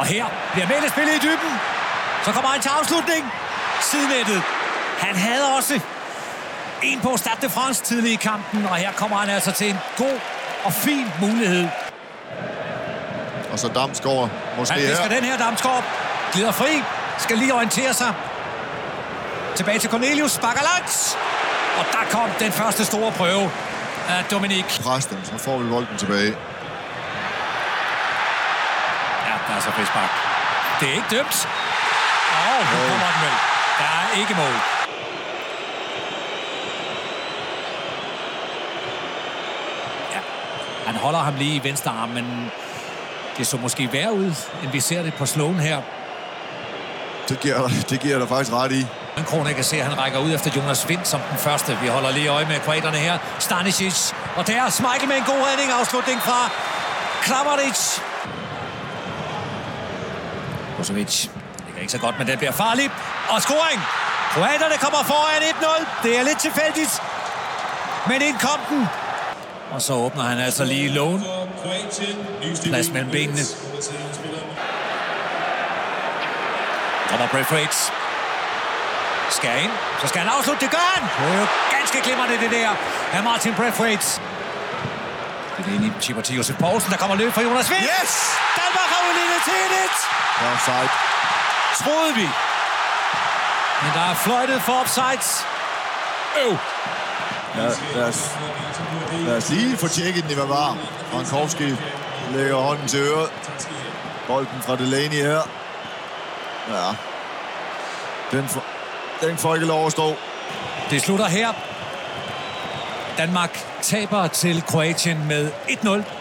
Og her bliver Mæle spillet i dybden. Så kommer han til afslutning. Sidenettet. Han havde også en på Stade de France tidlig i kampen, og her kommer han altså til en god og fin mulighed. Og så Damsgaard måske Han her. den her Damsgaard. Glider fri. Skal lige orientere sig. Tilbage til Cornelius. Sparker langt. Og der kom den første store prøve af Dominik. Pres dem, så får vi bolden tilbage. Der er så frispark. Det er ikke dømt. Åh, oh, nu kommer den vel. Der er ikke mål. Ja, han holder ham lige i venstre arm, men det så måske værre ud, end vi ser det på slowen her. Det giver, det giver dig faktisk ret i. En Kronik ser, han rækker ud efter Jonas Vind som den første. Vi holder lige øje med kroaterne her. Stanisic. Og der er Smeichel med en god redning. Afslutning fra Kramaric. Kosovic. Det kan ikke så godt, men den bliver farlig. Og scoring. Kroaterne kommer foran 1-0. Det er lidt tilfældigt. Men ind kom den. Og så åbner han altså lige lån. Plads mellem benene. Kommer Braithwaite. Skal ind. Så skal han afslutte. Det gør han. Det er jo ganske glimrende, det der. Af Martin Braithwaite. Det er ind i chipper til Josef Poulsen. Der kommer løb fra Jonas Vind. Yes! Danmark har udlignet til 1 Ja, offside. Troede vi. Men der er fløjtet for offsides. Øv. Ja, lad, os, lad os lige få tjekket den i var. Frankowski lægger hånden til øret. Bolden fra Delaney her. Ja. Den, får, den får ikke lov at stå. Det slutter her. Danmark taber til Kroatien med 1-0.